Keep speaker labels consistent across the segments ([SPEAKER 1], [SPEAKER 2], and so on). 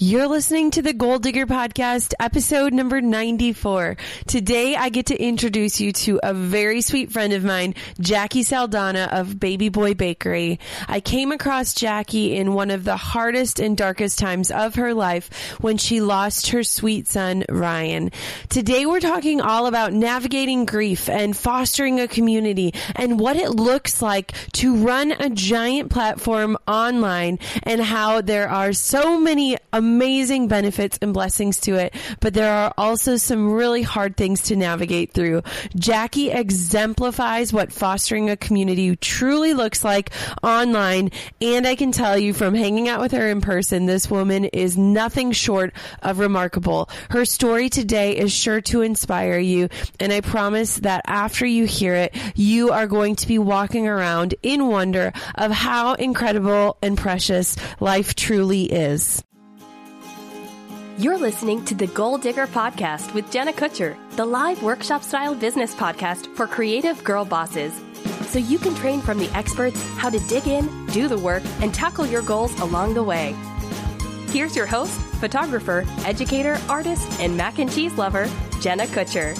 [SPEAKER 1] You're listening to the Goal Digger Podcast, episode number 94. Today I get to introduce you to a very sweet friend of mine, Jacqui Saldana of Baby Boy Bakery. I came across Jacqui in one of the hardest and darkest times of her life when she lost her sweet son, Ryan. Today we're talking all about navigating grief and fostering a community and what it looks like to run a giant platform online and how there are so many amazing amazing benefits and blessings to it, but there are also some really hard things to navigate through. Jacqui exemplifies what fostering a community truly looks like online, and I can tell you from hanging out with her in person, this woman is nothing short of remarkable. Her story today is sure to inspire you, and I promise that after you hear it, you are going to be walking around in wonder of how incredible and precious life truly is.
[SPEAKER 2] You're listening to the Goal Digger Podcast with Jenna Kutcher, the live workshop style business podcast for creative girl bosses. So you can train from the experts how to dig in, do the work, and tackle your goals along the way. Here's your host, photographer, educator, artist, and mac and cheese lover, Jenna Kutcher.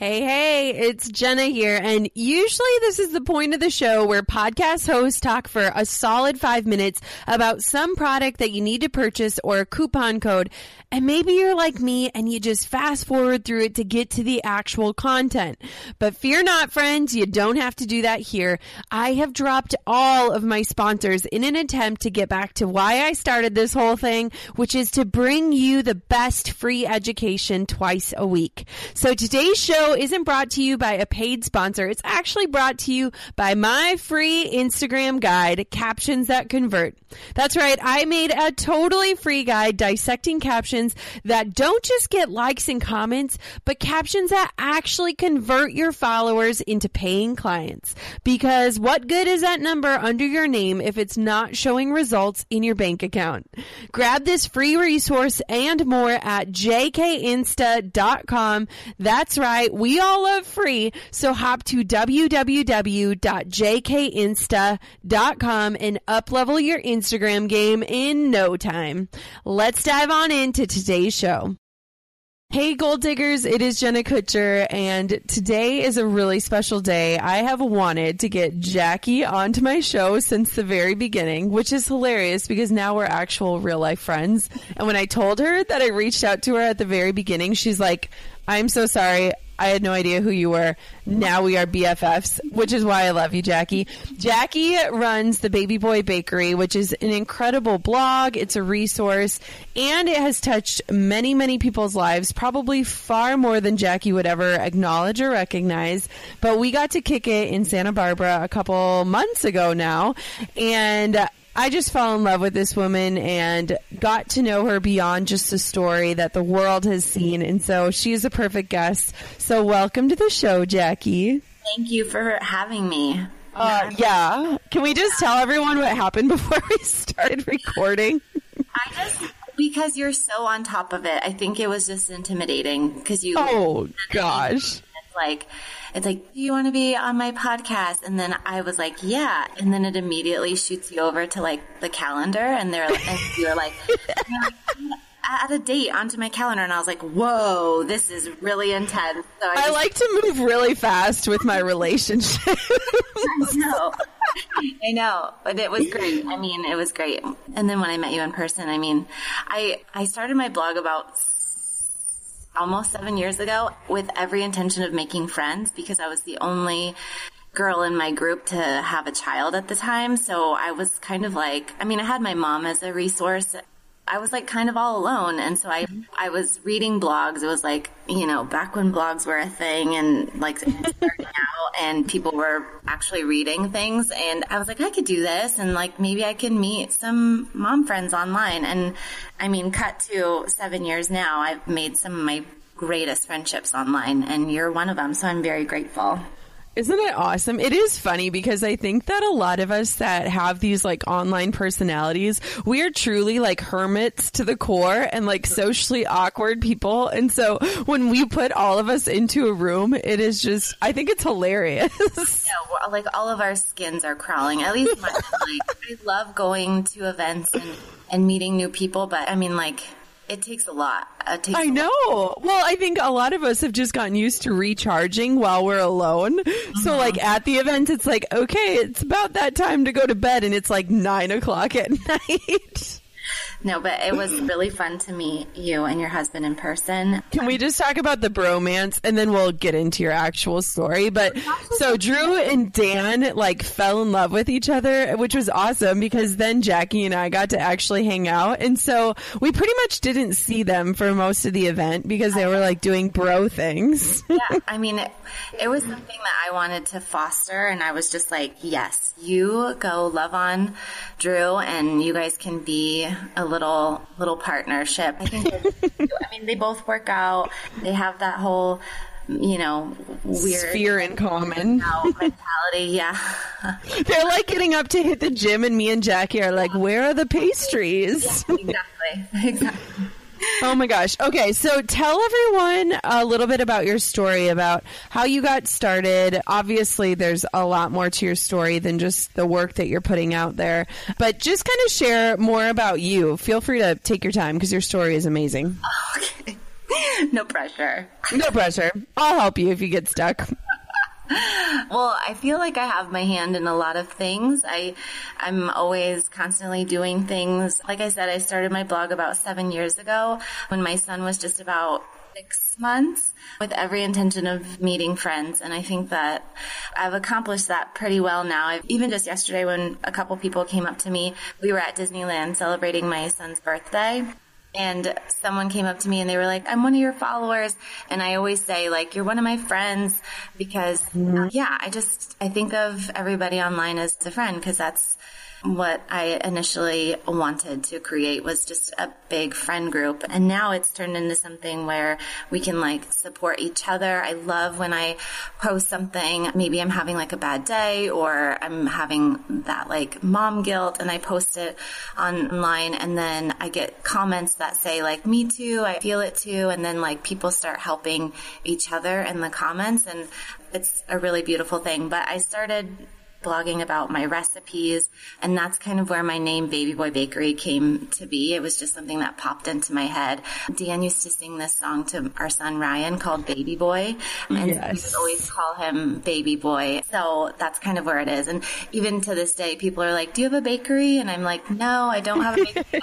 [SPEAKER 1] Hey, hey, it's Jenna here. And usually this is the point of the show where podcast hosts talk for a solid five minutes about some product that you need to purchase or a coupon code. And maybe you're like me and you just fast forward through it to get to the actual content. But fear not, friends, you don't have to do that here. I have dropped all of my sponsors in an attempt to get back to why I started this whole thing, which is to bring you the best free education twice a week. So today's show isn't brought to you by a paid sponsor. It's actually brought to you by my free Instagram guide, Captions That Convert. That's right. I made a totally free guide dissecting captions that don't just get likes and comments, but captions that actually convert your followers into paying clients. Because what good is that number under your name if it's not showing results in your bank account? Grab this free resource and more at jkinsta.com. That's right. We all love free. So hop to www.jkinsta.com and uplevel your Instagram game in no time. Let's dive on into today's show. Hey, goal diggers, it is Jenna Kutcher, and today is a really special day. I have wanted to get Jacqui onto my show since the very beginning, which is hilarious because now we're actual real life friends. And when I told her that I reached out to her at the very beginning, she's like, I'm so sorry. I had no idea who you were. Now we are BFFs, which is why I love you, Jacqui. Jacqui runs the Baby Boy Bakery, which is an incredible blog. It's a resource and it has touched many, many people's lives, probably far more than Jacqui would ever acknowledge or recognize. But we got to kick it in Santa Barbara a couple months ago now. And I just fell in love with this woman and got to know her beyond just a story that the world has seen. And so she is a perfect guest. So welcome to the show, Jacqui.
[SPEAKER 3] Thank you for having me.
[SPEAKER 1] Uh, yeah. Can we just tell everyone what happened before we started recording?
[SPEAKER 3] I just because you're so on top of it. I think it was just intimidating because you.
[SPEAKER 1] Oh gosh.
[SPEAKER 3] Like, it's like, do you want to be on my podcast? And then I was like, yeah. And then it immediately shoots you over to like the calendar and they're like, and you're like, add a date onto my calendar and I was like, whoa, this is really intense. So I,
[SPEAKER 1] I
[SPEAKER 3] just,
[SPEAKER 1] like to move really fast with my relationship.
[SPEAKER 3] I know. I know, but it was great. I mean, it was great. And then when I met you in person, I mean, I I started my blog about almost 7 years ago with every intention of making friends because I was the only girl in my group to have a child at the time. So I was kind of like, I mean, I had my mom as a resource. I was like kind of all alone. And so I, mm-hmm. I was reading blogs. It was like, you know, back when blogs were a thing and like starting out and people were actually reading things. And I was like, I could do this and like maybe I can meet some mom friends online. And I mean, cut to seven years now, I've made some of my greatest friendships online and you're one of them. So I'm very grateful.
[SPEAKER 1] Isn't it awesome? It is funny because I think that a lot of us that have these like online personalities, we are truly like hermits to the core and like socially awkward people. And so when we put all of us into a room, it is just, I think it's hilarious.
[SPEAKER 3] Yeah, like all of our skins are crawling. At least mine. like I love going to events and, and meeting new people, but I mean, like it takes a lot. Takes
[SPEAKER 1] I
[SPEAKER 3] a lot.
[SPEAKER 1] know. Well, I think a lot of us have just gotten used to recharging while we're alone. So, mm-hmm. like at the event, it's like, okay, it's about that time to go to bed, and it's like nine o'clock at night.
[SPEAKER 3] No, but it was really fun to meet you and your husband in person.
[SPEAKER 1] Can we just talk about the bromance and then we'll get into your actual story? But so Drew and Dan like fell in love with each other, which was awesome because then Jacqui and I got to actually hang out. And so we pretty much didn't see them for most of the event because they were like doing bro things.
[SPEAKER 3] Yeah, I mean, it, it was something that I wanted to foster, and I was just like, yes, you go love on Drew, and you guys can be a little little partnership. I think. I mean, they both work out. They have that whole, you know, weird
[SPEAKER 1] Fear in common.
[SPEAKER 3] mentality. Yeah.
[SPEAKER 1] They're like getting up to hit the gym and me and Jacqui are like, where are the pastries?
[SPEAKER 3] exactly. Exactly.
[SPEAKER 1] Oh my gosh. Okay, so tell everyone a little bit about your story, about how you got started. Obviously, there's a lot more to your story than just the work that you're putting out there, but just kind of share more about you. Feel free to take your time because your story is amazing.
[SPEAKER 3] Okay. No pressure.
[SPEAKER 1] No pressure. I'll help you if you get stuck.
[SPEAKER 3] Well, I feel like I have my hand in a lot of things. I, I'm always constantly doing things. Like I said, I started my blog about seven years ago when my son was just about six months with every intention of meeting friends. And I think that I've accomplished that pretty well now. I've, even just yesterday when a couple people came up to me, we were at Disneyland celebrating my son's birthday. And someone came up to me and they were like, I'm one of your followers. And I always say, like, you're one of my friends because, mm-hmm. yeah, I just, I think of everybody online as a friend because that's what I initially wanted to create was just a big friend group. And now it's turned into something where we can like support each other. I love when I post something, maybe I'm having like a bad day or I'm having that like mom guilt and I post it online and then I get comments that say like, me too, I feel it too. And then like people start helping each other in the comments and it's a really beautiful thing. But I started blogging about my recipes and that's kind of where my name baby boy bakery came to be. It was just something that popped into my head. Dan used to sing this song to our son ryan called baby boy and
[SPEAKER 1] Yes.
[SPEAKER 3] we would always call him baby boy. So that's kind of where it is. And even to this day people are like do you have a bakery? And i'm like no i don't have a bakery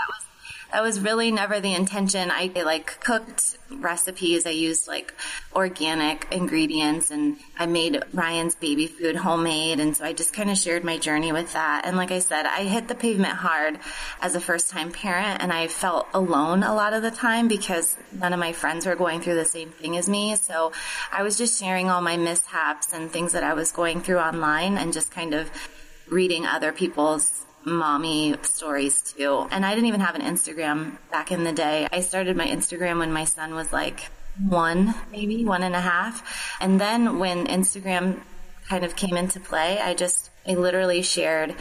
[SPEAKER 3] that was really never the intention. I like cooked recipes. I used like organic ingredients and I made Ryan's baby food homemade. And so I just kind of shared my journey with that. And like I said, I hit the pavement hard as a first time parent and I felt alone a lot of the time because none of my friends were going through the same thing as me. So I was just sharing all my mishaps and things that I was going through online and just kind of reading other people's mommy stories too. And I didn't even have an Instagram back in the day. I started my Instagram when my son was like one, maybe one and a half. And then when Instagram kind of came into play, I just, I literally shared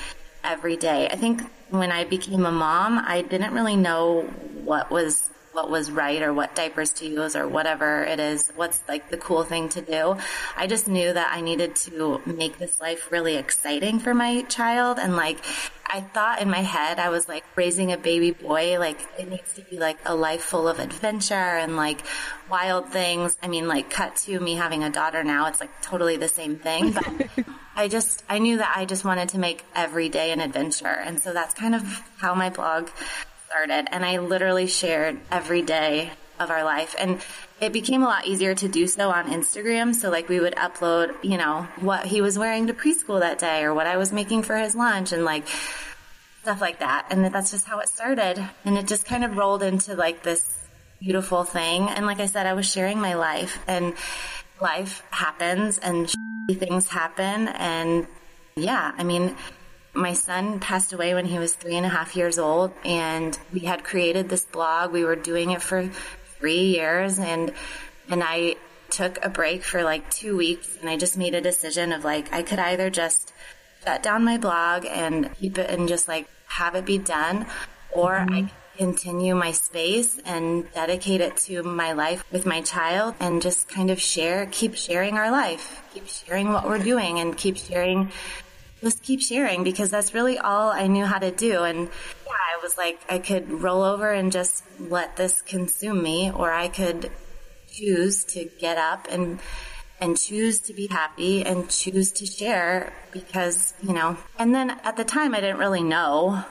[SPEAKER 3] every day. I think when I became a mom, I didn't really know what was what was right or what diapers to use or whatever it is, what's like the cool thing to do. I just knew that I needed to make this life really exciting for my child. And like, I thought in my head, I was like raising a baby boy, like it needs to be like a life full of adventure and like wild things. I mean, like cut to me having a daughter now, it's like totally the same thing. But I just, I knew that I just wanted to make every day an adventure. And so that's kind of how my blog started. And I literally shared every day of our life. And it became a lot easier to do so on Instagram. So like we would upload, you know, what he was wearing to preschool that day or what I was making for his lunch and like stuff like that. And that's just how it started. And it just kind of rolled into like this beautiful thing. And like I said, I was sharing my life and life happens and things happen. And yeah, I mean, my son passed away when he was three and a half years old and we had created this blog. We were doing it for three years and, and I took a break for like two weeks and I just made a decision of like, I could either just shut down my blog and keep it and just like have it be done or mm-hmm. I continue my space and dedicate it to my life with my child and just kind of share, keep sharing our life, keep sharing what we're doing and keep sharing just keep sharing because that's really all I knew how to do. And yeah, I was like, I could roll over and just let this consume me, or I could choose to get up and and choose to be happy and choose to share because, you know, and then at the time I didn't really know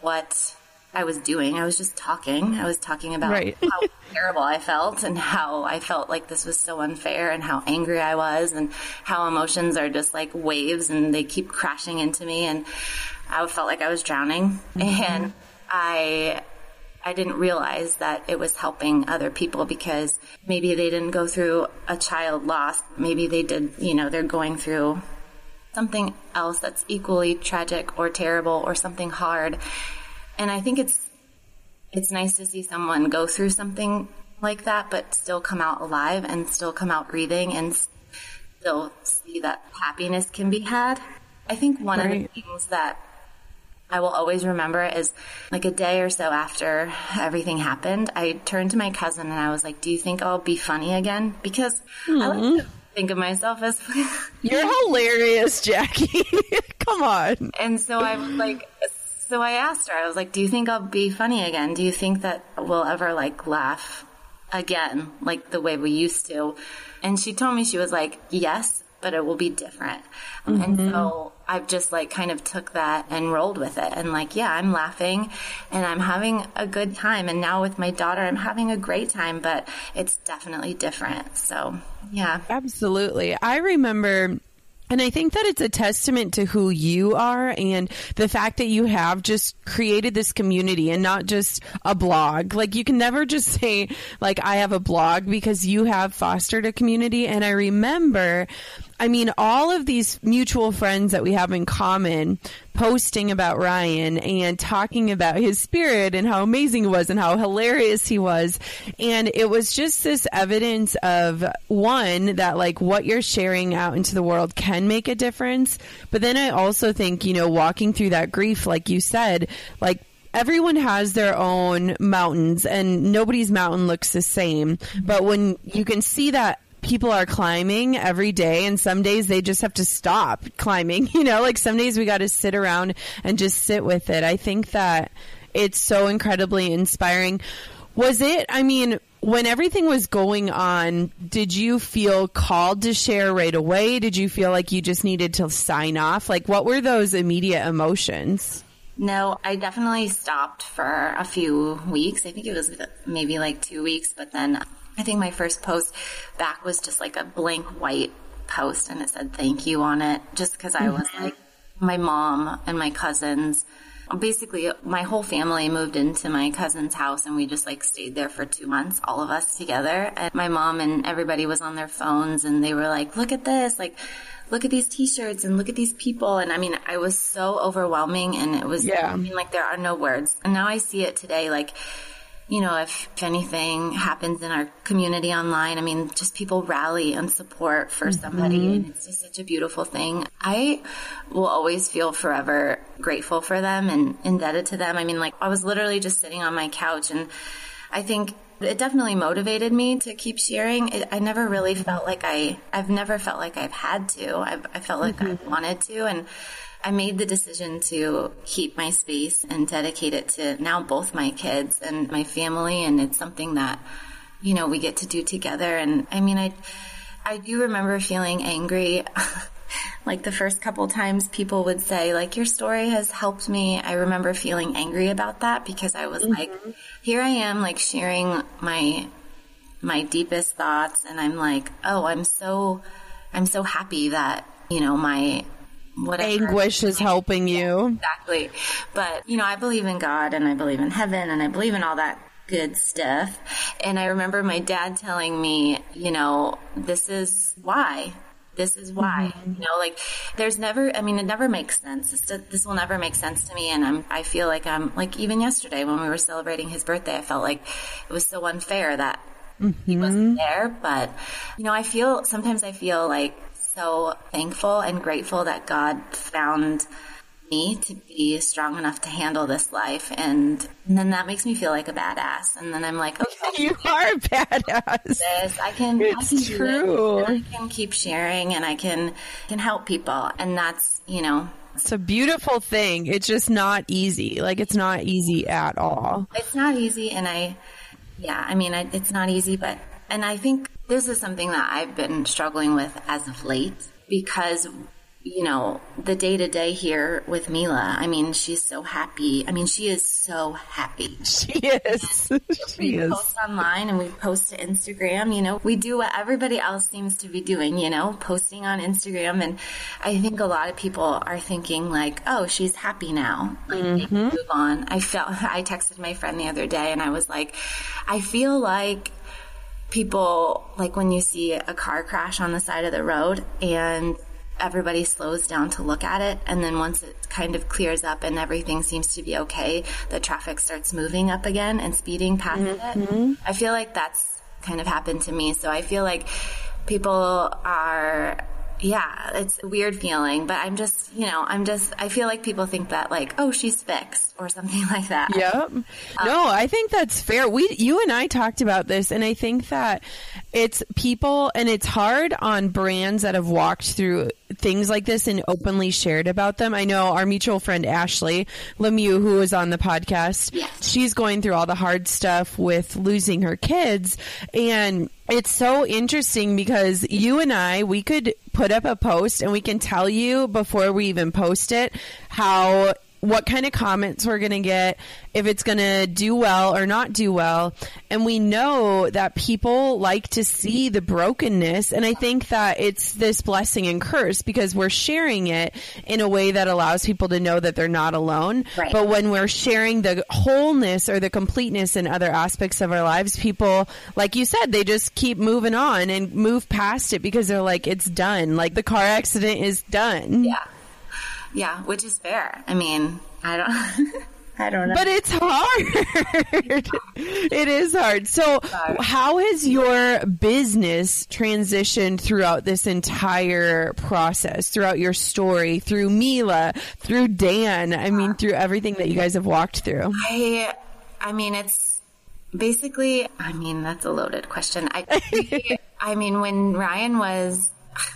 [SPEAKER 3] what I was doing. I was just talking. I was talking about right. how terrible I felt and how I felt like this was so unfair and how angry I was and how emotions are just like waves and they keep crashing into me and I felt like I was drowning mm-hmm. and I I didn't realize that it was helping other people because maybe they didn't go through a child loss. Maybe they did, you know, they're going through something else that's equally tragic or terrible or something hard and I think it's it's nice to see someone go through something like that, but still come out alive and still come out breathing and still see that happiness can be had. I think one right. of the things that I will always remember is like a day or so after everything happened, I turned to my cousin and I was like, Do you think I'll be funny again? Because mm-hmm. I like to think of myself as
[SPEAKER 1] You're hilarious, Jacqui. Come on.
[SPEAKER 3] And so I was like, so I asked her, I was like, do you think I'll be funny again? Do you think that we'll ever like laugh again, like the way we used to? And she told me, she was like, yes, but it will be different. Mm-hmm. And so I've just like kind of took that and rolled with it. And like, yeah, I'm laughing and I'm having a good time. And now with my daughter, I'm having a great time, but it's definitely different. So yeah.
[SPEAKER 1] Absolutely. I remember and I think that it's a testament to who you are and the fact that you have just created this community and not just a blog. Like you can never just say like I have a blog because you have fostered a community. And I remember I mean, all of these mutual friends that we have in common posting about Ryan and talking about his spirit and how amazing it was and how hilarious he was. And it was just this evidence of one, that like what you're sharing out into the world can make a difference. But then I also think, you know, walking through that grief, like you said, like everyone has their own mountains and nobody's mountain looks the same. But when you can see that people are climbing every day and some days they just have to stop climbing you know? Like some days we got to sit around and just sit with it. I think that it's so incredibly inspiring. Was it i mean when everything was going on did you feel called to share right away? Did you feel like you just needed to sign off? Like what were those immediate emotions?
[SPEAKER 3] No, I definitely stopped for a few weeks. I think it was maybe like two weeks, but then I think my first post back was just like a blank white post and it said thank you on it just because I was mm-hmm. like my mom and my cousins. Basically my whole family moved into my cousin's house and we just like stayed there for two months all of us together. And my mom and everybody was on their phones and they were like look at this like look at these t-shirts and look at these people. And i mean i was so overwhelming and it was yeah. I mean like there are no words. And now i see it today like you know, if, if anything happens in our community online, I mean, just people rally and support for mm-hmm. somebody. And it's just such a beautiful thing. I will always feel forever grateful for them and indebted to them. I mean, like, I was literally just sitting on my couch and I think it definitely motivated me to keep sharing. It, I never really felt like I, I've never felt like I've had to. I've, I felt like I wanted to. And I made the decision to keep my space and dedicate it to now both my kids and my family. And it's something that, you know, we get to do together. And I mean, I, I do remember feeling angry. like the first couple times people would say like your story has helped me i remember feeling angry about that because i was mm-hmm. like here i am like sharing my my deepest thoughts and i'm like oh i'm so i'm so happy that you know my
[SPEAKER 1] whatever anguish is helping you.
[SPEAKER 3] exactly. But you know i believe in god and i believe in heaven and i believe in all that good stuff. And I remember my dad telling me, you know, this is why. This is why. Mm-hmm. you know like there's never i mean it never makes sense. This, this will never make sense to me. And i'm i feel like i'm like even yesterday when we were celebrating his birthday i felt like it was so unfair that mm-hmm. he wasn't there. But you know i feel sometimes i feel like so thankful and grateful that god found me to be strong enough to handle this life. And, and, then that makes me feel like a badass. And then I'm like, okay,
[SPEAKER 1] you are a badass.
[SPEAKER 3] This, I can,
[SPEAKER 1] it's
[SPEAKER 3] I can
[SPEAKER 1] true.
[SPEAKER 3] I can keep sharing and I can, can help people. And that's, you know,
[SPEAKER 1] it's a beautiful thing. It's just not easy. Like it's not easy at all.
[SPEAKER 3] It's not easy. And I, yeah, I mean, I, it's not easy, but, and I think this is something that I've been struggling with as of late because you know, the day to day here with Mila. I mean, she's so happy. I mean, she is so happy.
[SPEAKER 1] She is.
[SPEAKER 3] she we is. post online and we post to Instagram. You know, we do what everybody else seems to be doing. You know, posting on Instagram, and I think a lot of people are thinking like, "Oh, she's happy now. Like, mm-hmm. move on." I felt. I texted my friend the other day, and I was like, "I feel like." People like when you see a car crash on the side of the road and everybody slows down to look at it. And then once it kind of clears up and everything seems to be okay, the traffic starts moving up again and speeding past mm-hmm. it. I feel like that's kind of happened to me. So I feel like people are yeah, it's a weird feeling, but I'm just, you know, I'm just, I feel like people think that like, oh, she's fixed or something like that.
[SPEAKER 1] Yep. Um, no, I think that's fair. We, you and I talked about this and I think that it's people and it's hard on brands that have walked through things like this and openly shared about them. I know our mutual friend Ashley Lemieux, who was on the podcast,
[SPEAKER 3] yes.
[SPEAKER 1] she's going through all the hard stuff with losing her kids and it's so interesting because you and I, we could put up a post and we can tell you before we even post it how what kind of comments we're going to get, if it's going to do well or not do well. And we know that people like to see the brokenness. And I think that it's this blessing and curse because we're sharing it in a way that allows people to know that they're not alone.
[SPEAKER 3] Right.
[SPEAKER 1] But when we're sharing the wholeness or the completeness in other aspects of our lives, people, like you said, they just keep moving on and move past it because they're like, it's done. Like the car accident is done.
[SPEAKER 3] Yeah. Yeah, which is fair. I mean, I don't. I don't know.
[SPEAKER 1] But it's hard. it is hard. So, how has your business transitioned throughout this entire process, throughout your story, through Mila, through Dan? I mean, through everything that you guys have walked through.
[SPEAKER 3] I, I mean, it's basically. I mean, that's a loaded question. I, I mean, when Ryan was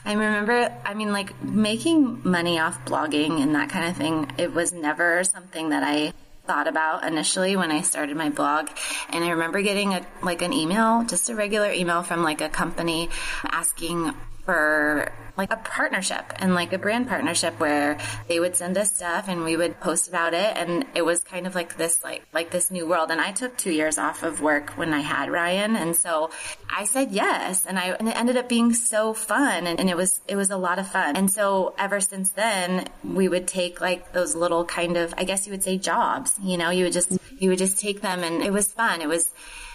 [SPEAKER 3] I remember, I mean, like making money off blogging and that kind of thing, it was never something that I thought about initially when I started my blog. And I remember getting a, like an email, just a regular email from like a company asking for like a partnership and like a brand partnership where they would send us stuff and we would post about it. And it was kind of like this like like this new world. And I took 2 years off of work when I had Ryan. And so I said yes. And I and it ended up being so fun. And, and it was it was a lot of fun. And so ever since then we would take like those little kind of I guess you would say jobs you know you would just you would just take them. And it was fun. It was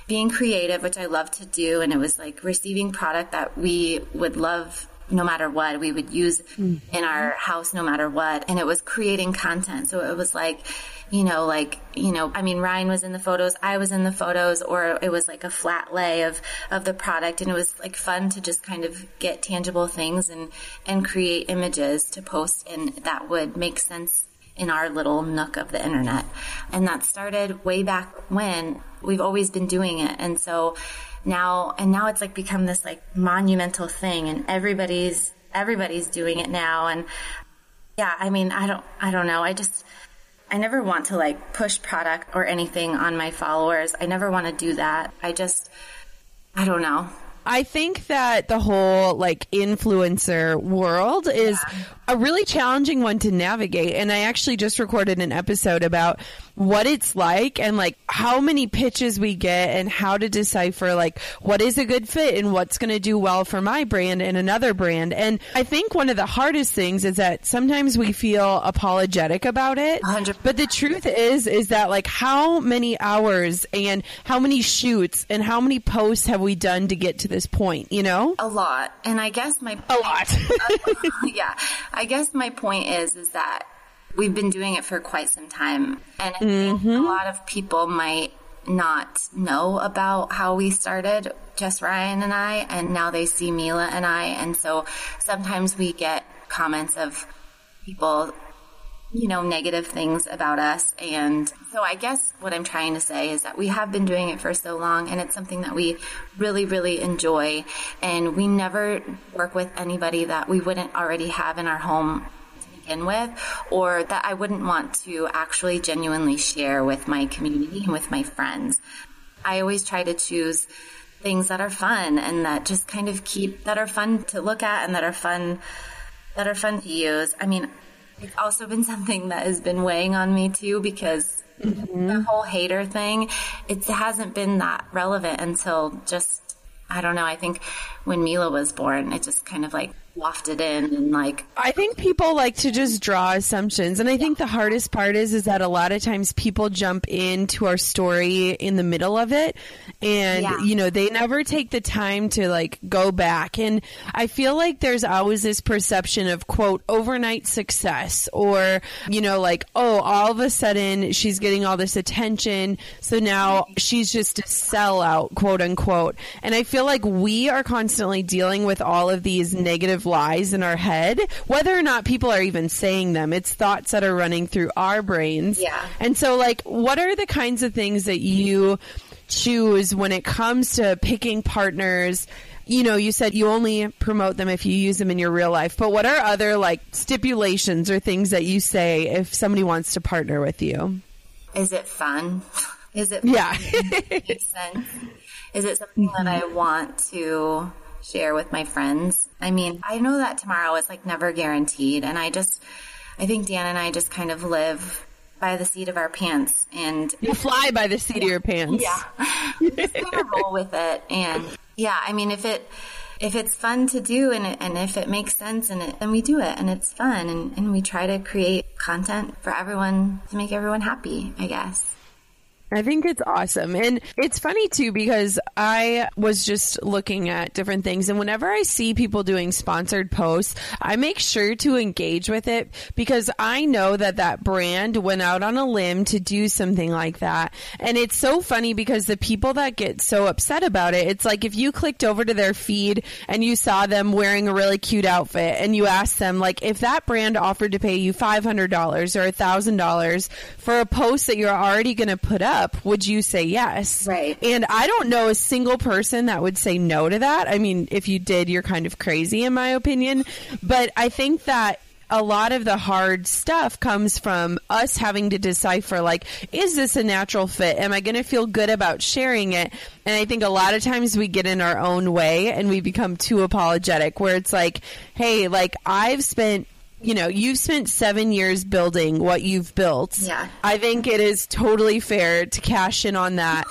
[SPEAKER 3] being creative, which I love to do. And it was like receiving product that we would love no matter what. We would use mm-hmm. in our house no matter what. And it was creating content. So it was like you know like you know i mean ryan was in the photos i was in the photos or it was like a flat lay of of the product. And it was like fun to just kind of get tangible things and and create images to post and that would make sense in our little nook of the internet. And that started way back when. We've always been doing it. And so now, and now it's like become this like monumental thing and everybody's, everybody's doing it now. And yeah, I mean, I don't, I don't know. I just, I never want to like push product or anything on my followers. I never want to do that. I just, I don't know.
[SPEAKER 1] I think that the whole like influencer world is yeah. a really challenging one to navigate. And I actually just recorded an episode about what it's like and like how many pitches we get and how to decipher like what is a good fit and what's going to do well for my brand and another brand. And I think one of the hardest things is that sometimes we feel apologetic about it. 100. But the truth is, is that like how many hours and how many shoots and how many posts have we done to get to this point, you know?
[SPEAKER 3] A lot. And I guess my,
[SPEAKER 1] a lot.
[SPEAKER 3] yeah. I guess my point is, is that we've been doing it for quite some time. And I think mm-hmm. a lot of people might not know about how we started, just Ryan and I, and now they see Mila and I. And so sometimes we get comments of people, you know, negative things about us. And so I guess what I'm trying to say is that we have been doing it for so long and it's something that we really, really enjoy. And we never work with anybody that we wouldn't already have in our home to begin with, or that I wouldn't want to actually genuinely share with my community and with my friends. I always try to choose things that are fun and that just kind of keep, that are fun to look at and that are fun, that are fun to use. I mean, it's also been something that has been weighing on me too because mm-hmm. the whole hater thing, it hasn't been that relevant until just, I don't know, I think when Mila was born, it just kind of like wafted in and like
[SPEAKER 1] I think people like to just draw assumptions and I think the hardest part is is that a lot of times people jump into our story in the middle of it and yeah. you know they never take the time to like go back and I feel like there's always this perception of quote overnight success or you know like oh all of a sudden she's getting all this attention so now she's just a sellout quote unquote. And I feel like we are constantly dealing with all of these negative lies in our head, whether or not people are even saying them. It's thoughts that are running through our brains.
[SPEAKER 3] Yeah.
[SPEAKER 1] And so, like, what are the kinds of things that you choose when it comes to picking partners? You know, you said you only promote them if you use them in your real life, but what are other like stipulations or things that you say if somebody wants to partner with you?
[SPEAKER 3] Is it fun? Is it
[SPEAKER 1] yeah?
[SPEAKER 3] sense? Is it something mm-hmm. that I want to share with my friends. I mean, I know that tomorrow is like never guaranteed. And I just, I think Dan and I just kind of live by the seat of our pants and
[SPEAKER 1] you fly by the seat yeah, of your pants.
[SPEAKER 3] Yeah. just kind of roll with it. And yeah, I mean, if it, if it's fun to do and it, and if it makes sense and it, then we do it and it's fun and, and we try to create content for everyone to make everyone happy, I guess.
[SPEAKER 1] I think it's awesome. And it's funny too because I was just looking at different things and whenever I see people doing sponsored posts, I make sure to engage with it because I know that that brand went out on a limb to do something like that. And it's so funny because the people that get so upset about it, it's like if you clicked over to their feed and you saw them wearing a really cute outfit and you asked them like if that brand offered to pay you $500 or $1,000 for a post that you're already going to put up up, would you say yes?
[SPEAKER 3] Right.
[SPEAKER 1] And I don't know a single person that would say no to that. I mean, if you did, you're kind of crazy in my opinion. But I think that a lot of the hard stuff comes from us having to decipher like is this a natural fit am i going to feel good about sharing it and i think a lot of times we get in our own way and we become too apologetic where it's like hey like i've spent you know, you've spent seven years building what you've built.
[SPEAKER 3] Yeah.
[SPEAKER 1] I think it is totally fair to cash in on that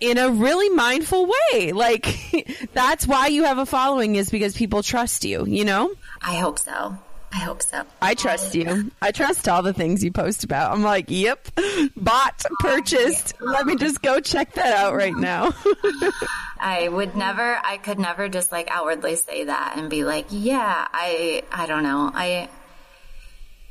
[SPEAKER 1] in a really mindful way. Like, that's why you have a following is because people trust you, you know?
[SPEAKER 3] I hope so. I hope so.
[SPEAKER 1] I trust you. I trust all the things you post about. I'm like, yep, bought, purchased. Let me just go check that out right now.
[SPEAKER 3] I would never, I could never just like outwardly say that and be like, yeah, I, I don't know. I,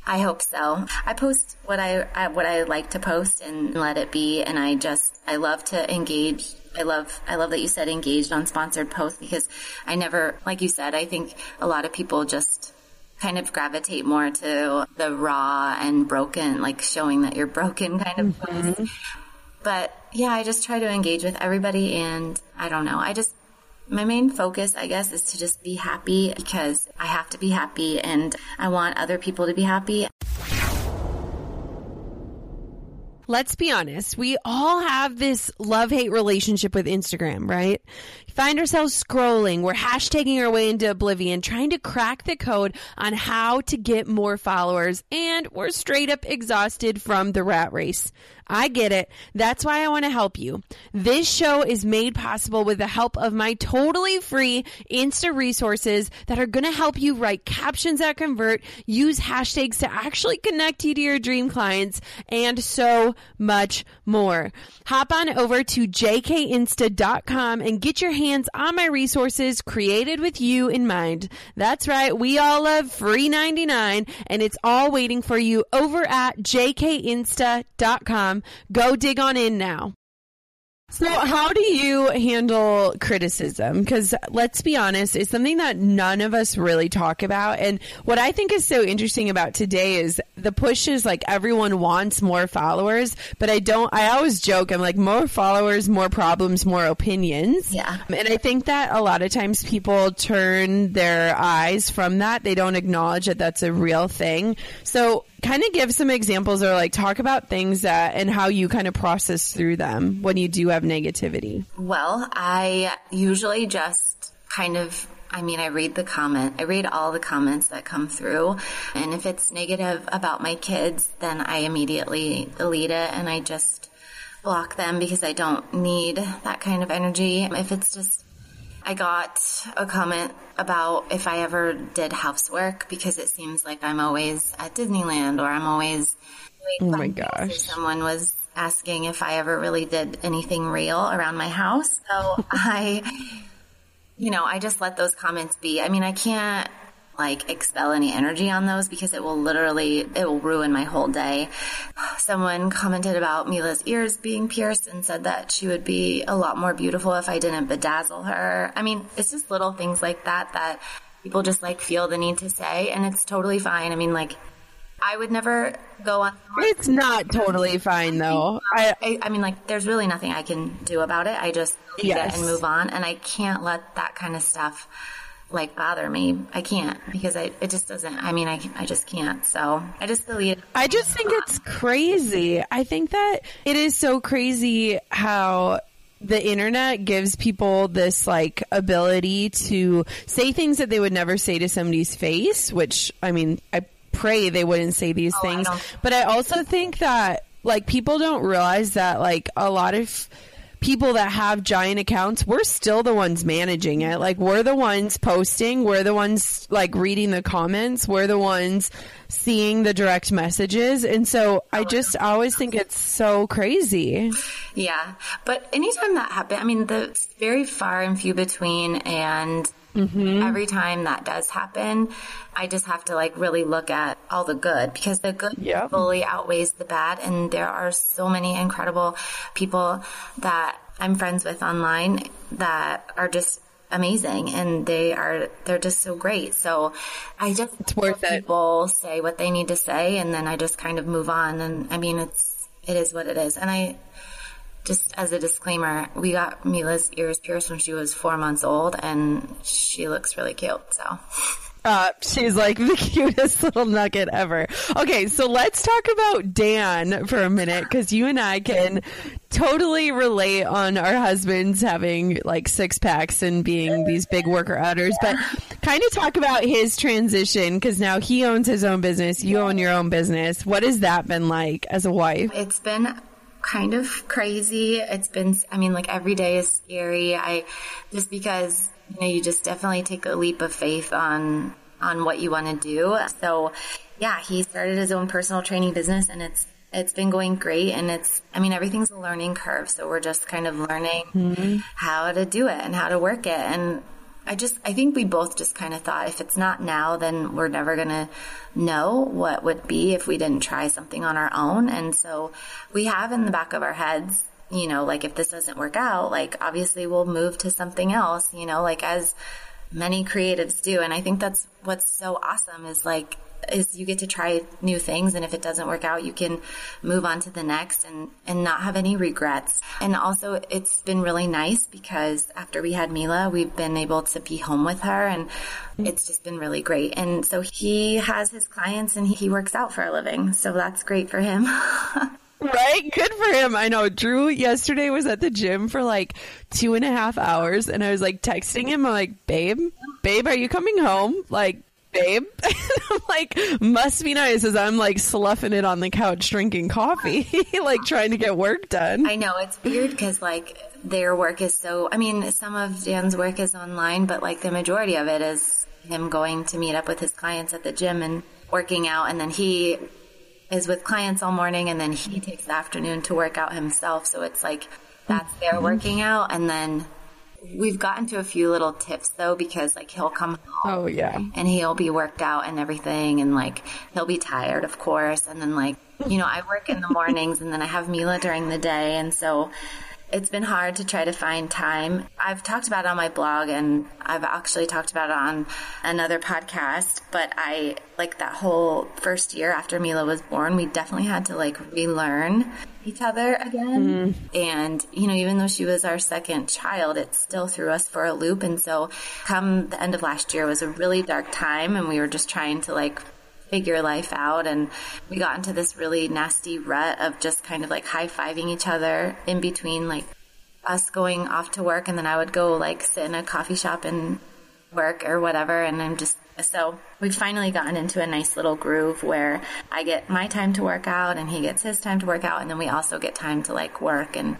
[SPEAKER 3] I hope so. I post what I, what I like to post and let it be. And I just, I love to engage. I love, I love that you said engaged on sponsored posts because I never, like you said, I think a lot of people just kind of gravitate more to the raw and broken, like showing that you're broken kind of mm-hmm. but yeah, I just try to engage with everybody and I don't know. I just, my main focus, I guess, is to just be happy because I have to be happy and I want other people to be happy.
[SPEAKER 1] let's be honest, we all have this love hate relationship with Instagram, right? Find ourselves scrolling, we're hashtagging our way into oblivion, trying to crack the code on how to get more followers, and we're straight up exhausted from the rat race. I get it. That's why I want to help you. This show is made possible with the help of my totally free Insta resources that are going to help you write captions that convert, use hashtags to actually connect you to your dream clients, and so much more. Hop on over to jkinsta.com and get your hands on my resources created with you in mind. That's right. We all love free 99 and it's all waiting for you over at jkinsta.com. Go dig on in now. So, how do you handle criticism? Because let's be honest, it's something that none of us really talk about. And what I think is so interesting about today is the push is like everyone wants more followers, but I don't, I always joke, I'm like, more followers, more problems, more opinions.
[SPEAKER 3] Yeah.
[SPEAKER 1] And I think that a lot of times people turn their eyes from that. They don't acknowledge that that's a real thing. So, kind of give some examples or like talk about things that and how you kind of process through them when you do have negativity.
[SPEAKER 3] Well, I usually just kind of I mean, I read the comment. I read all the comments that come through. And if it's negative about my kids, then I immediately delete it and I just block them because I don't need that kind of energy. If it's just I got a comment about if I ever did housework because it seems like I'm always at Disneyland or I'm always
[SPEAKER 1] oh my gosh.
[SPEAKER 3] Someone was asking if I ever really did anything real around my house. So I, you know, I just let those comments be. I mean, I can't like expel any energy on those because it will literally it will ruin my whole day. Someone commented about Mila's ears being pierced and said that she would be a lot more beautiful if I didn't bedazzle her. I mean, it's just little things like that that people just like feel the need to say and it's totally fine. I mean, like I would never go on.
[SPEAKER 1] It's not totally fine though.
[SPEAKER 3] I, I, I mean, like, there's really nothing I can do about it. I just leave yes. it and move on, and I can't let that kind of stuff like bother me. I can't because I, it just doesn't, I mean, I, I just can't. So I just delete it.
[SPEAKER 1] I just think it's crazy. I think that it is so crazy how the internet gives people this like ability to say things that they would never say to somebody's face, which I mean, I pray they wouldn't say these oh, things. I but I also think that like people don't realize that like a lot of people that have giant accounts, we're still the ones managing it. Like we're the ones posting, we're the ones like reading the comments, we're the ones seeing the direct messages. And so I oh, just always think it's so crazy.
[SPEAKER 3] Yeah. But anytime that happens, I mean, the very far and few between and Mm-hmm. Every time that does happen, I just have to like really look at all the good because the good yep. fully outweighs the bad. And there are so many incredible people that I'm friends with online that are just amazing and they are they're just so great so i just
[SPEAKER 1] it's worth
[SPEAKER 3] it people say what they need to say and then i just kind of move on and i mean it's it is what it is and i just as a disclaimer, we got Mila's ears pierced when she was four months old, and she looks really cute. So.
[SPEAKER 1] Uh, she's like the cutest little nugget ever. Okay, so let's talk about Dan for a minute because you and I can totally relate on our husbands having like six packs and being these big worker outers, but kind of talk about his transition because now he owns his own business, you own your own business. What has that been like as a wife?
[SPEAKER 3] It's been kind of crazy. It's been, I mean, like every day is scary. I, just because, you know, you just definitely take a leap of faith on, on what you want to do. So yeah, he started his own personal training business and it's, it's been going great and it's, I mean, everything's a learning curve. So we're just kind of learning mm-hmm. how to do it and how to work it. And I just, I think we both just kind of thought if it's not now, then we're never going to know what would be if we didn't try something on our own. And so we have in the back of our heads, you know, like if this doesn't work out, like obviously we'll move to something else, you know, like as many creatives do. And I think that's what's so awesome is like is you get to try new things and if it doesn't work out you can move on to the next and and not have any regrets and also it's been really nice because after we had Mila we've been able to be home with her and it's just been really great and so he has his clients and he works out for a living so that's great for him
[SPEAKER 1] Right? Good for him. I know. Drew yesterday was at the gym for like two and a half hours and I was like texting him. I'm like, babe, babe, are you coming home? Like, babe. I'm like, must be nice as I'm like sloughing it on the couch drinking coffee, like trying to get work done.
[SPEAKER 3] I know it's weird because like their work is so, I mean, some of Dan's work is online, but like the majority of it is him going to meet up with his clients at the gym and working out. And then he is with clients all morning and then he takes the afternoon to work out himself. So it's like that's their
[SPEAKER 1] Mm-hmm.
[SPEAKER 3] working out. And then we've gotten to a few little tips though because like he'll come home
[SPEAKER 1] Oh, yeah.
[SPEAKER 3] and he'll be worked out and everything and like he'll be tired of course and then like you know I work in the mornings and then I have Mila during the day and so it's been hard to try to find time. I've talked about it on my blog and I've actually talked about it on another podcast, but I like that whole first year after Mila was born, we definitely had to like relearn each other again. Mm-hmm. And, you know, even though she was our second child, it still threw us for a loop. And so come the end of last year was a really dark time and we were just trying to like figure life out. And we got into this really nasty rut of just kind of like high-fiving each other in between like us going off to work. And then I would go like sit in a coffee shop and work or whatever. And I'm just so we've finally gotten into a nice little groove where I get my time to work out and he gets his time to work out. And then we also get time to like work and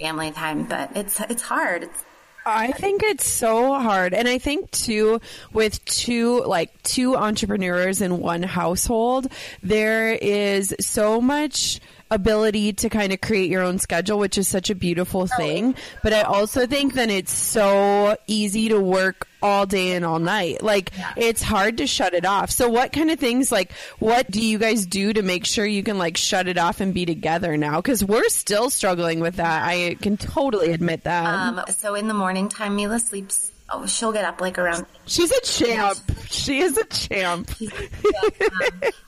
[SPEAKER 3] family time. But it's it's hard. It's
[SPEAKER 1] I think it's so hard. And I think too, with two, like two entrepreneurs in one household, there is so much ability to kind of create your own schedule, which is such a beautiful thing. But I also think that it's so easy to work all day and all night. Like it's hard to shut it off. So what kind of things like what do you guys do to make sure you can like shut it off and be together now? Cuz we're still struggling with that. I can totally admit that.
[SPEAKER 3] um so in the morning time Mila sleeps oh she'll get up like around
[SPEAKER 1] She's a champ. She is a champ.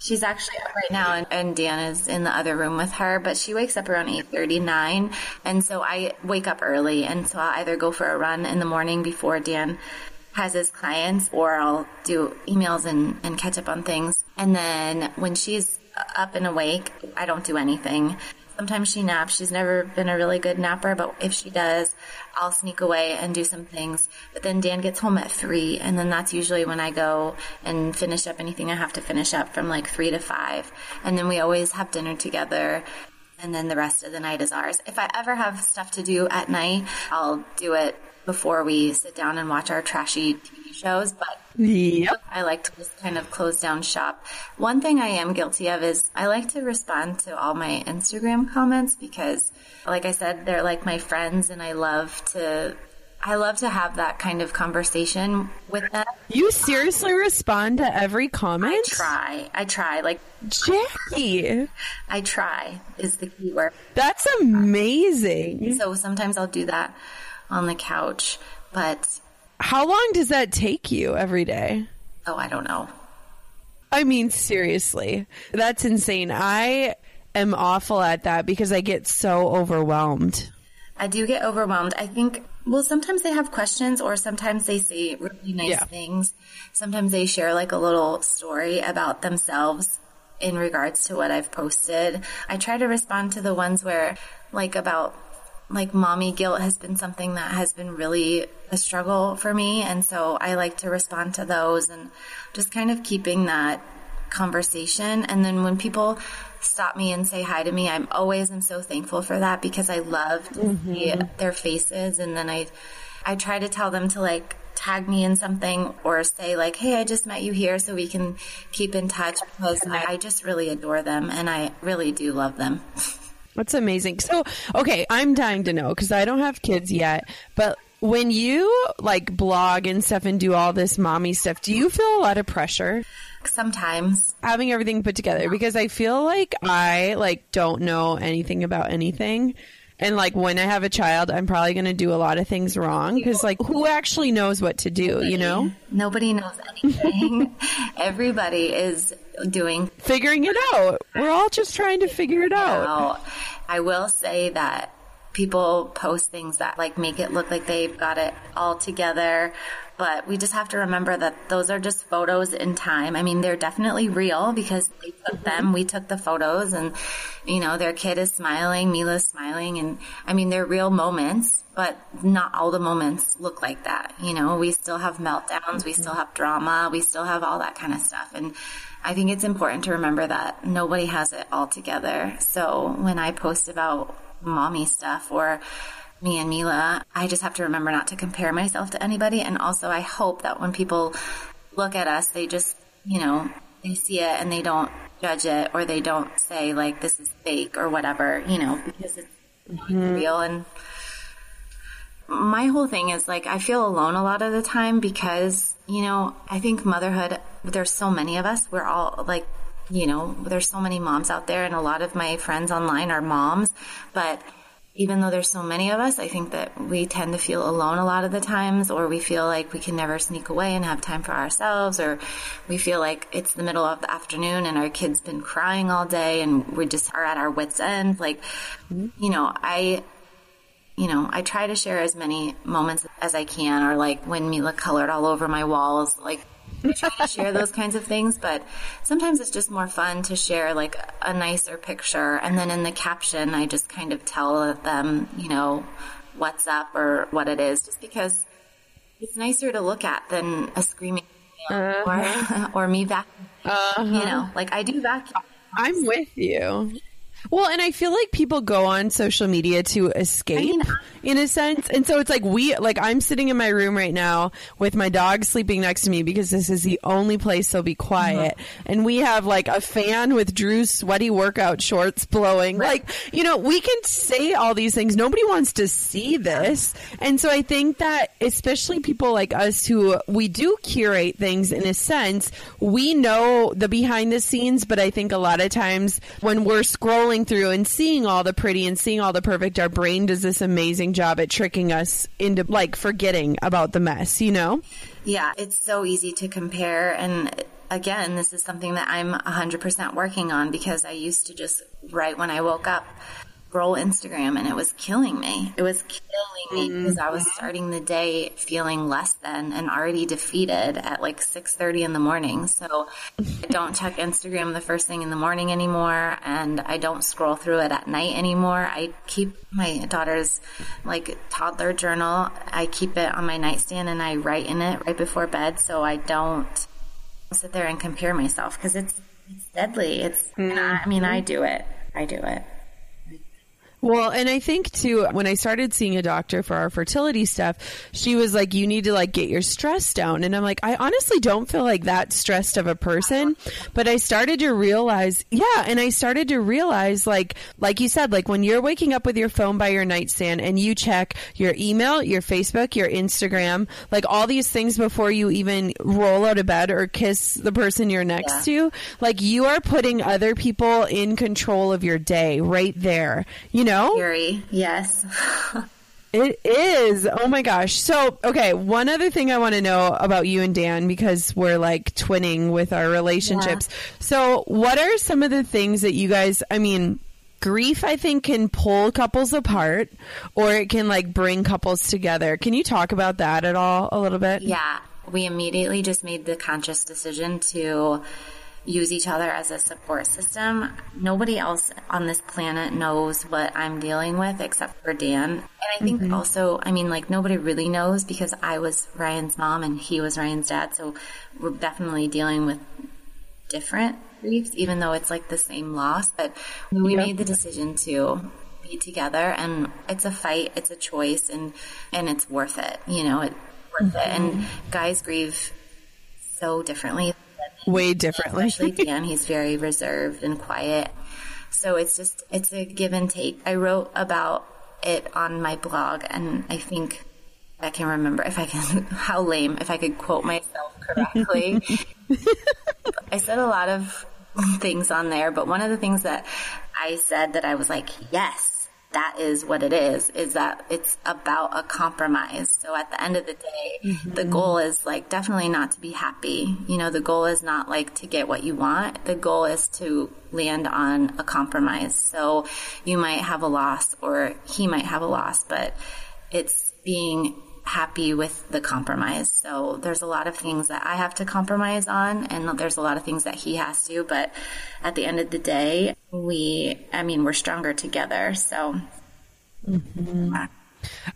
[SPEAKER 3] She's actually up right now, and, and Dan is in the other room with her. But she wakes up around eight thirty nine, and so I wake up early, and so I'll either go for a run in the morning before Dan has his clients, or I'll do emails and, and catch up on things. And then when she's up and awake, I don't do anything. Sometimes she naps. She's never been a really good napper, but if she does, I'll sneak away and do some things. But then Dan gets home at three, and then that's usually when I go and finish up anything I have to finish up from like three to five. And then we always have dinner together. And then the rest of the night is ours. If I ever have stuff to do at night, I'll do it before we sit down and watch our trashy TV shows. But
[SPEAKER 1] Yep.
[SPEAKER 3] I like to just kind of close down shop. One thing I am guilty of is I like to respond to all my Instagram comments because, like I said, they're like my friends and I love to, I love to have that kind of conversation with them.
[SPEAKER 1] You seriously respond to every comment?
[SPEAKER 3] I try. I try. Like,
[SPEAKER 1] Jacqui,
[SPEAKER 3] I try is the key word.
[SPEAKER 1] that's amazing.
[SPEAKER 3] So sometimes I'll do that on the couch, but
[SPEAKER 1] How long does that take you every day?
[SPEAKER 3] oh, I don't know.
[SPEAKER 1] I mean, seriously, that's insane. I am awful at that because I get so overwhelmed.
[SPEAKER 3] I do get overwhelmed. I think, well, sometimes they have questions or sometimes they say really nice
[SPEAKER 1] Yeah.
[SPEAKER 3] things. Sometimes they share like a little story about themselves in regards to what I've posted. I try to respond to the ones where like about like mommy guilt has been something that has been really a struggle for me. And so I like to respond to those and just kind of keeping that conversation. And then when people stop me and say hi to me, I'm always am so thankful for that because I love to mm-hmm. see their faces. And then I, I try to tell them to like tag me in something or say like, Hey, I just met you here so we can keep in touch because I, I just really adore them and I really do love them.
[SPEAKER 1] That's amazing. So, okay, I'm dying to know because I don't have kids yet, but when you like blog and stuff and do all this mommy stuff, do you feel a lot of pressure
[SPEAKER 3] Sometimes
[SPEAKER 1] having everything put together? Because I feel like I like don't know anything about anything. And like when I have a child, I'm probably going to do a lot of things wrong because like who actually knows what to do, you know?
[SPEAKER 3] Nobody knows anything. Everybody is doing
[SPEAKER 1] Figuring it out. We're all just trying to figure it out.
[SPEAKER 3] out. I will say that people post things that like make it look like they've got it all together but we just have to remember that those are just photos in time. I mean, they're definitely real because they took them. We took the photos and, you know, their kid is smiling, Mila's smiling. And I mean, they're real moments, but not all the moments look like that. You know, we still have meltdowns. We still have drama. We still have all that kind of stuff. And I think it's important to remember that nobody has it all together. So when I post about mommy stuff or me and Mila, I just have to remember not to compare myself to anybody. And also, I hope that when people look at us, they just, you know, they see it and they don't judge it or they don't say, like, this is fake or whatever, you know, because it's mm-hmm. real. And my whole thing is like, I feel alone a lot of the time because, you know, I think motherhood, there's so many of us. We're all like, you know, there's so many moms out there, and a lot of my friends online are moms, but even though there's so many of us, I think that we tend to feel alone a lot of the times, or we feel like we can never sneak away and have time for ourselves, or we feel like it's the middle of the afternoon and our kid's been crying all day and we just are at our wits' end. Like, you know, I, you know, I try to share as many moments as I can, or like when Mila colored all over my walls, like try to share those kinds of things, but sometimes it's just more fun to share like a nicer picture. And then in the caption, I just kind of tell them, you know, what's up or what it is, just because it's nicer to look at than a screaming uh-huh. or, or me vacuuming. Uh-huh. You know, like I do vacuum.
[SPEAKER 1] I'm with you. Well, and I feel like people go on social media to escape I mean, in a sense. And so it's like we, like I'm sitting in my room right now with my dog sleeping next to me because this is the only place they'll be quiet. Mm-hmm. And we have like a fan with Drew's sweaty workout shorts blowing. Right. Like, you know, we can say all these things. Nobody wants to see this. And so I think that especially people like us who we do curate things in a sense, we know the behind the scenes, but I think a lot of times when we're scrolling scrolling through and seeing all the pretty and seeing all the perfect, our brain does this amazing job at tricking us into like forgetting about the mess, you know?
[SPEAKER 3] Yeah, it's so easy to compare. And again, this is something that I'm 100% working on because I used to just, right when I woke up, scroll Instagram and it was killing me. It was killing me mm-hmm. because I was starting the day feeling less than and already defeated at like 6:30 in the morning. So I don't check Instagram the first thing in the morning anymore and I don't scroll through it at night anymore. I keep my daughter's like toddler journal. I keep it on my nightstand and I write in it right before bed so I don't sit there and compare myself because it's it's deadly. It's mm-hmm. I mean I do it. I do it.
[SPEAKER 1] Well, and I think too, when I started seeing a doctor for our fertility stuff, she was like, you need to like get your stress down. And I'm like, I honestly don't feel like that stressed of a person, but I started to realize, yeah. And I started to realize like, like you said, like when you're waking up with your phone by your nightstand and you check your email, your Facebook, your Instagram, like all these things before you even roll out of bed or kiss the person you're next yeah. to, like you are putting other people in control of your day right there. You know, know?
[SPEAKER 3] Scary. Yes.
[SPEAKER 1] It is. Oh my gosh. So, okay, one other thing I want to know about you and Dan because we're like twinning with our relationships. Yeah. So, what are some of the things that you guys, I mean, grief I think can pull couples apart or it can like bring couples together. Can you talk about that at all a little bit?
[SPEAKER 3] Yeah. We immediately just made the conscious decision to use each other as a support system. Nobody else on this planet knows what I'm dealing with except for Dan. And I think mm-hmm. also, I mean, like nobody really knows because I was Ryan's mom and he was Ryan's dad. So we're definitely dealing with different griefs, even though it's like the same loss. But we yep. made the decision to be together and it's a fight, it's a choice and, and it's worth it. You know, it's worth mm-hmm. it. And mm-hmm. guys grieve so differently
[SPEAKER 1] way differently.
[SPEAKER 3] Especially Dan, he's very reserved and quiet. So it's just, it's a give and take. I wrote about it on my blog and I think I can remember if I can, how lame, if I could quote myself correctly. I said a lot of things on there, but one of the things that I said that I was like, yes, that is what it is, is that it's about a compromise. So at the end of the day, mm-hmm. the goal is like definitely not to be happy. You know, the goal is not like to get what you want. The goal is to land on a compromise. So you might have a loss or he might have a loss, but it's being happy with the compromise. So there's a lot of things that I have to compromise on and there's a lot of things that he has to, but at the end of the day, we, I mean, we're stronger together. So.
[SPEAKER 1] Mm-hmm.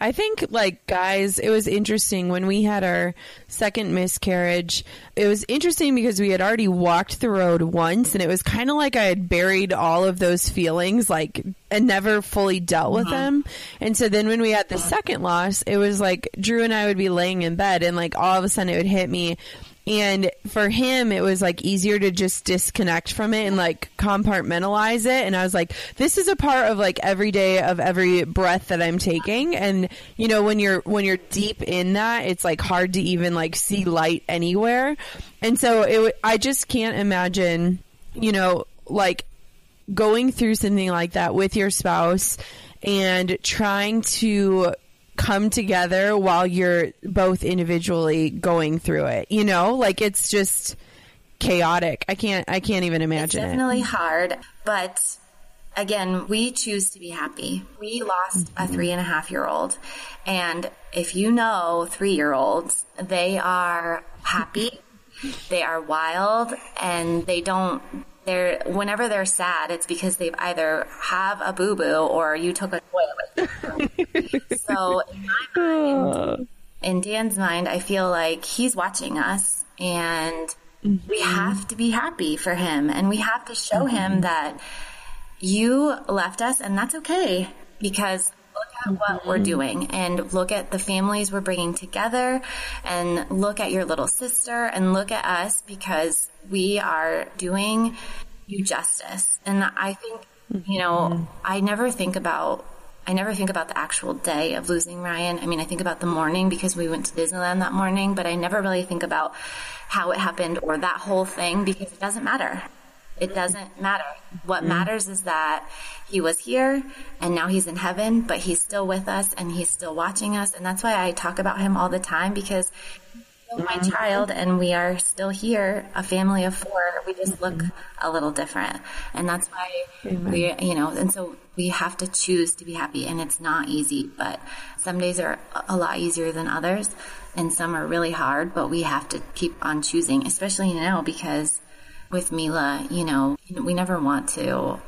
[SPEAKER 1] I think, like, guys, it was interesting when we had our second miscarriage. It was interesting because we had already walked the road once, and it was kind of like I had buried all of those feelings, like, and never fully dealt with uh-huh. them. And so then when we had the second loss, it was like Drew and I would be laying in bed, and like all of a sudden it would hit me and for him, it was like easier to just disconnect from it and like compartmentalize it. And I was like, this is a part of like every day of every breath that I'm taking. And you know, when you're, when you're deep in that, it's like hard to even like see light anywhere. And so it, I just can't imagine, you know, like going through something like that with your spouse and trying to come together while you're both individually going through it. You know, like it's just chaotic. I can't I can't even imagine
[SPEAKER 3] it's definitely it. hard, but again, we choose to be happy. We lost mm-hmm. a three and a half year old. And if you know three year olds, they are happy, they are wild, and they don't they're whenever they're sad, it's because they've either have a boo boo or you took a toy away. so in my mind, in Dan's mind, I feel like he's watching us and mm-hmm. we have to be happy for him and we have to show mm-hmm. him that you left us and that's okay because look at what we're mm-hmm. doing and look at the families we're bringing together and look at your little sister and look at us because we are doing you justice. And I think, you know, mm-hmm. I never think about I never think about the actual day of losing Ryan. I mean, I think about the morning because we went to Disneyland that morning, but I never really think about how it happened or that whole thing because it doesn't matter. It doesn't matter. What mm-hmm. matters is that he was here and now he's in heaven, but he's still with us and he's still watching us. And that's why I talk about him all the time because my mm-hmm. child and we are still here, a family of four. We just look a little different. And that's why Amen. we, you know, and so we have to choose to be happy and it's not easy, but some days are a lot easier than others and some are really hard, but we have to keep on choosing, especially now because with Mila, you know, we never want to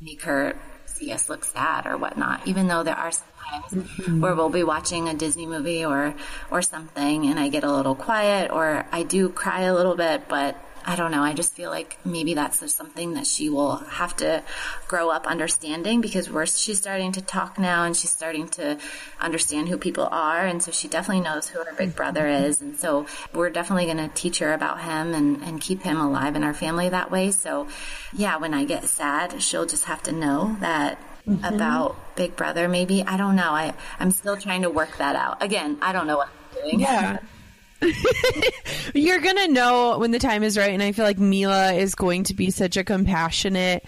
[SPEAKER 3] make her see us look sad or whatnot, even though there are times mm-hmm. where we'll be watching a Disney movie or, or something and I get a little quiet or I do cry a little bit, but I don't know. I just feel like maybe that's just something that she will have to grow up understanding because we're, she's starting to talk now and she's starting to understand who people are. And so she definitely knows who her big brother is. And so we're definitely going to teach her about him and, and keep him alive in our family that way. So yeah, when I get sad, she'll just have to know that mm-hmm. about Big Brother. Maybe I don't know. I I'm still trying to work that out. Again, I don't know what I'm doing.
[SPEAKER 1] Yeah. You're gonna know when the time is right, and I feel like Mila is going to be such a compassionate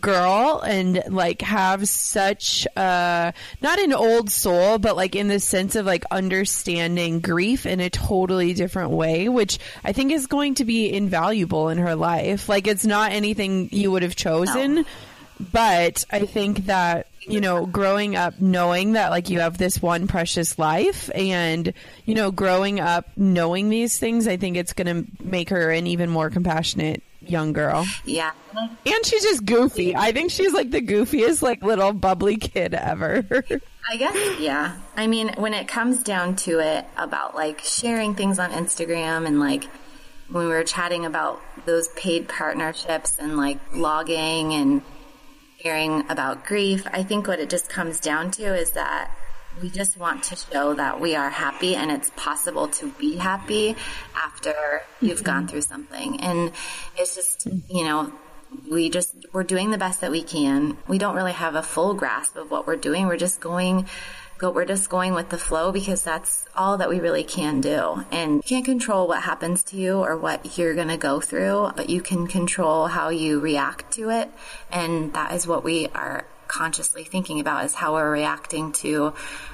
[SPEAKER 1] girl and like have such uh not an old soul but like in the sense of like understanding grief in a totally different way which i think is going to be invaluable in her life. Like it's not anything you would have chosen. no but I think that, you know, growing up knowing that like you have this one precious life and, you know, growing up knowing these things, I think it's going to make her an even more compassionate young girl.
[SPEAKER 3] Yeah.
[SPEAKER 1] And she's just goofy. I think she's like the goofiest, like little bubbly kid ever.
[SPEAKER 3] I guess, yeah. I mean, when it comes down to it about like sharing things on Instagram and like when we were chatting about those paid partnerships and like logging and hearing about grief, I think what it just comes down to is that we just want to show that we are happy and it's possible to be happy after you've mm-hmm. gone through something. And it's just, you know, we just, we're doing the best that we can. We don't really have a full grasp of what we're doing. We're just going go, we're just going with the flow because that's all that we really can do. And you can't control what happens to you or what you're going to go through, but you can control how you react to it. And that is what we are consciously thinking about is how we're reacting to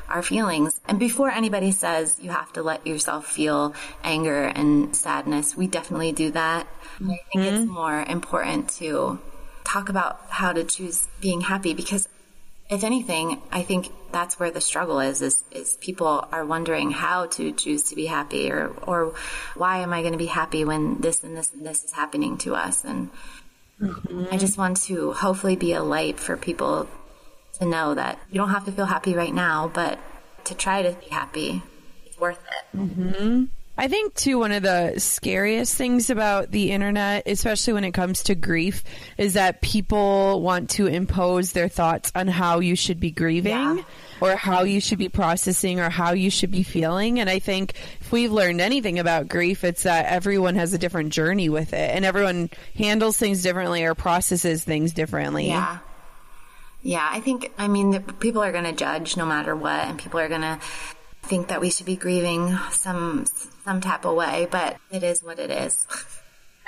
[SPEAKER 3] our feelings. And before anybody says you have to let yourself feel anger and sadness, we definitely do that. Mm-hmm. I think it's more important to talk about how to choose being happy because if anything, I think that's where the struggle is, is, is people are wondering how to choose to be happy or, or why am I going to be happy when this and this and this is happening to us? And mm-hmm. I just want to hopefully be a light for people to know that you don't have to feel happy right now, but to try to be happy, it's worth it.
[SPEAKER 1] Mm-hmm. I think too one of the scariest things about the internet, especially when it comes to grief, is that people want to impose their thoughts on how you should be grieving yeah. or how you should be processing or how you should be feeling. And I think if we've learned anything about grief, it's that everyone has a different journey with it and everyone handles things differently or processes things differently.
[SPEAKER 3] Yeah. Yeah, I think, I mean, people are going to judge no matter what, and people are going to think that we should be grieving some some type of way, but it is what it is.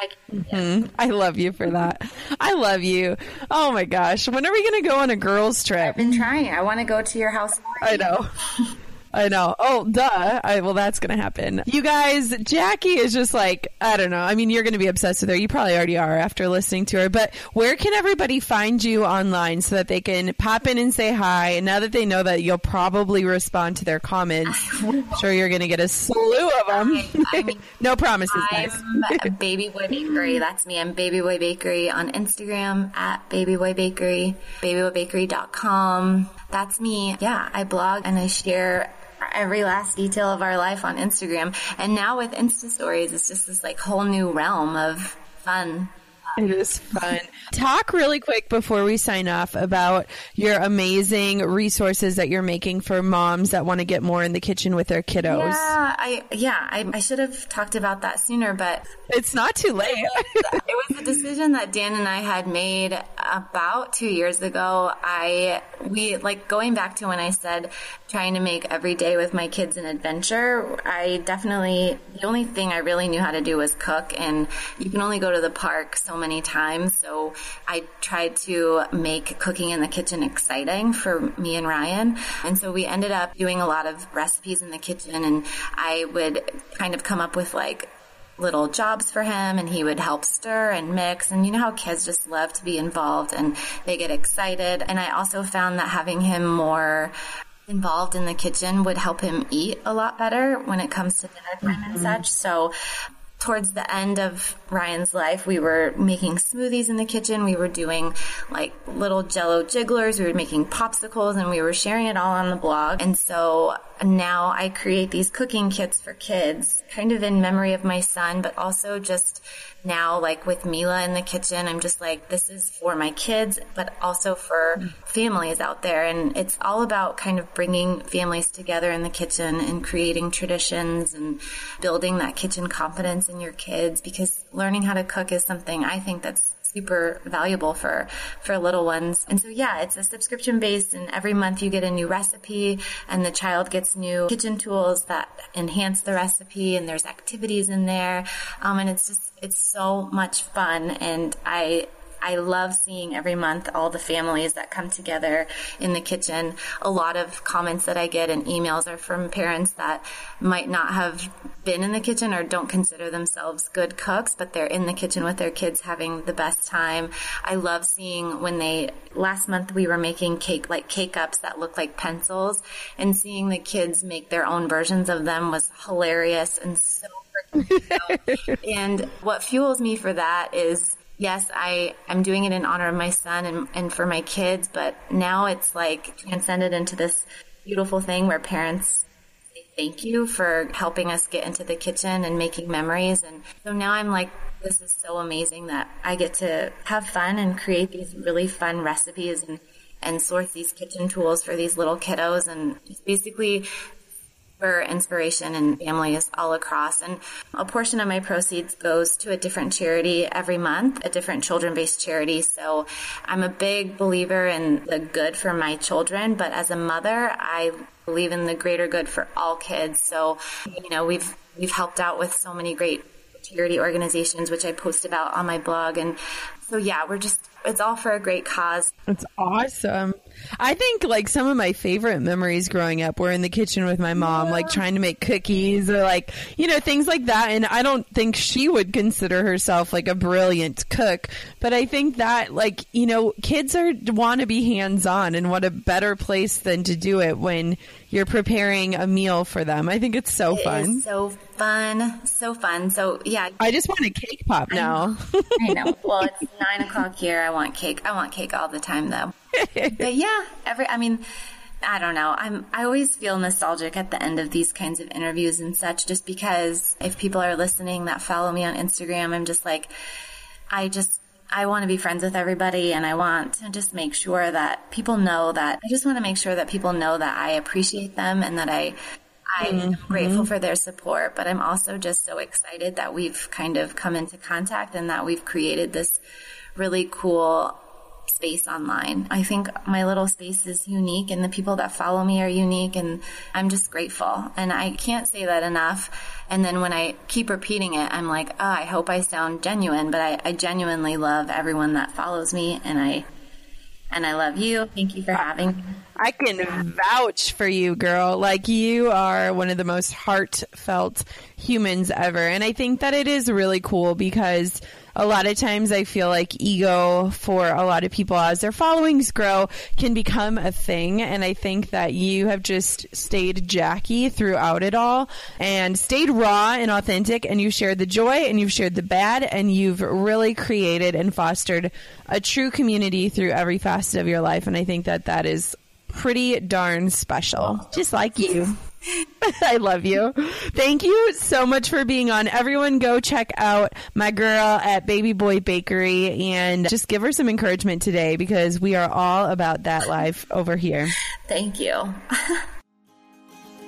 [SPEAKER 1] I, mm-hmm. I love you for that. I love you. Oh my gosh. When are we going to go on a girls trip?
[SPEAKER 3] I've been trying. I want to go to your house.
[SPEAKER 1] I know. I know. Oh, duh. I, well, that's going to happen. You guys, Jacqui is just like, I don't know. I mean, you're going to be obsessed with her. You probably already are after listening to her. But where can everybody find you online so that they can pop in and say hi? And now that they know that you'll probably respond to their comments, I'm sure you're going to get a slew of them. I, mean, no promises,
[SPEAKER 3] I'm
[SPEAKER 1] guys.
[SPEAKER 3] Baby Boy Bakery. That's me. I'm Baby Boy Bakery on Instagram at Baby Boy Bakery, babyboybakery.com. That's me. Yeah, I blog and I share every last detail of our life on Instagram. And now with Insta stories, it's just this like whole new realm of fun.
[SPEAKER 1] It is fun. Talk really quick before we sign off about your amazing resources that you're making for moms that want to get more in the kitchen with their kiddos.
[SPEAKER 3] Yeah, I yeah, I, I should have talked about that sooner, but
[SPEAKER 1] it's not too late.
[SPEAKER 3] it was a decision that Dan and I had made about two years ago. I we like going back to when I said trying to make every day with my kids an adventure. I definitely the only thing I really knew how to do was cook, and you can only go to the park so many times. So I tried to make cooking in the kitchen exciting for me and Ryan. And so we ended up doing a lot of recipes in the kitchen and I would kind of come up with like little jobs for him and he would help stir and mix. And you know how kids just love to be involved and they get excited. And I also found that having him more involved in the kitchen would help him eat a lot better when it comes to dinner time mm-hmm. and such. So towards the end of Ryan's life, we were making smoothies in the kitchen. We were doing like little jello jigglers. We were making popsicles and we were sharing it all on the blog. And so now I create these cooking kits for kids, kind of in memory of my son, but also just now, like with Mila in the kitchen, I'm just like, this is for my kids, but also for families out there. And it's all about kind of bringing families together in the kitchen and creating traditions and building that kitchen confidence in your kids because learning how to cook is something I think that's super valuable for for little ones. And so yeah, it's a subscription based and every month you get a new recipe and the child gets new kitchen tools that enhance the recipe and there's activities in there. Um, and it's just it's so much fun and I I love seeing every month all the families that come together in the kitchen. A lot of comments that I get and emails are from parents that might not have been in the kitchen or don't consider themselves good cooks, but they're in the kitchen with their kids having the best time. I love seeing when they, last month we were making cake, like cake ups that look like pencils and seeing the kids make their own versions of them was hilarious and so and what fuels me for that is yes, I, I'm doing it in honor of my son and, and for my kids, but now it's like transcended into this beautiful thing where parents say thank you for helping us get into the kitchen and making memories. And so now I'm like, this is so amazing that I get to have fun and create these really fun recipes and and source these kitchen tools for these little kiddos and it's basically for inspiration and families all across. And a portion of my proceeds goes to a different charity every month, a different children based charity. So I'm a big believer in the good for my children, but as a mother, I believe in the greater good for all kids. So, you know, we've, we've helped out with so many great charity organizations, which I post about on my blog. And so, yeah, we're just, it's all for a great cause.
[SPEAKER 1] It's awesome. I think like some of my favorite memories growing up were in the kitchen with my mom, yeah. like trying to make cookies or like, you know, things like that. And I don't think she would consider herself like a brilliant cook, but I think that like, you know, kids are want to be hands on and what a better place than to do it when you're preparing a meal for them. I think it's so
[SPEAKER 3] it
[SPEAKER 1] fun.
[SPEAKER 3] so fun. So fun. So yeah.
[SPEAKER 1] I just want a cake pop now.
[SPEAKER 3] I know. Well, it's nine o'clock here. I want cake. I want cake all the time though. But yeah, every, I mean, I don't know. I'm, I always feel nostalgic at the end of these kinds of interviews and such, just because if people are listening that follow me on Instagram, I'm just like, I just, I want to be friends with everybody and I want to just make sure that people know that I just want to make sure that people know that I appreciate them and that I I'm mm-hmm. grateful for their support, but I'm also just so excited that we've kind of come into contact and that we've created this really cool space online. I think my little space is unique and the people that follow me are unique and I'm just grateful. And I can't say that enough. And then when I keep repeating it, I'm like, oh, I hope I sound genuine, but I, I genuinely love everyone that follows me and I and I love you. Thank you for having me.
[SPEAKER 1] I can vouch for you, girl. Like you are one of the most heartfelt humans ever. And I think that it is really cool because a lot of times I feel like ego for a lot of people as their followings grow can become a thing. And I think that you have just stayed Jacqui throughout it all and stayed raw and authentic and you've shared the joy and you've shared the bad and you've really created and fostered a true community through every facet of your life. And I think that that is pretty darn special. Just like you. I love you. Thank you so much for being on. Everyone go check out my girl at Baby Boy Bakery and just give her some encouragement today because we are all about that life over here.
[SPEAKER 3] Thank you.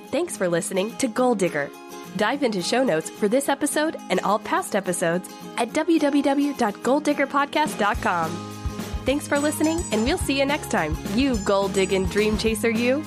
[SPEAKER 2] Thanks for listening to Goal Digger. Dive into show notes for this episode and all past episodes at www.goaldiggerpodcast.com. Thanks for listening, and we'll see you next time. You goal digging dream chaser, you.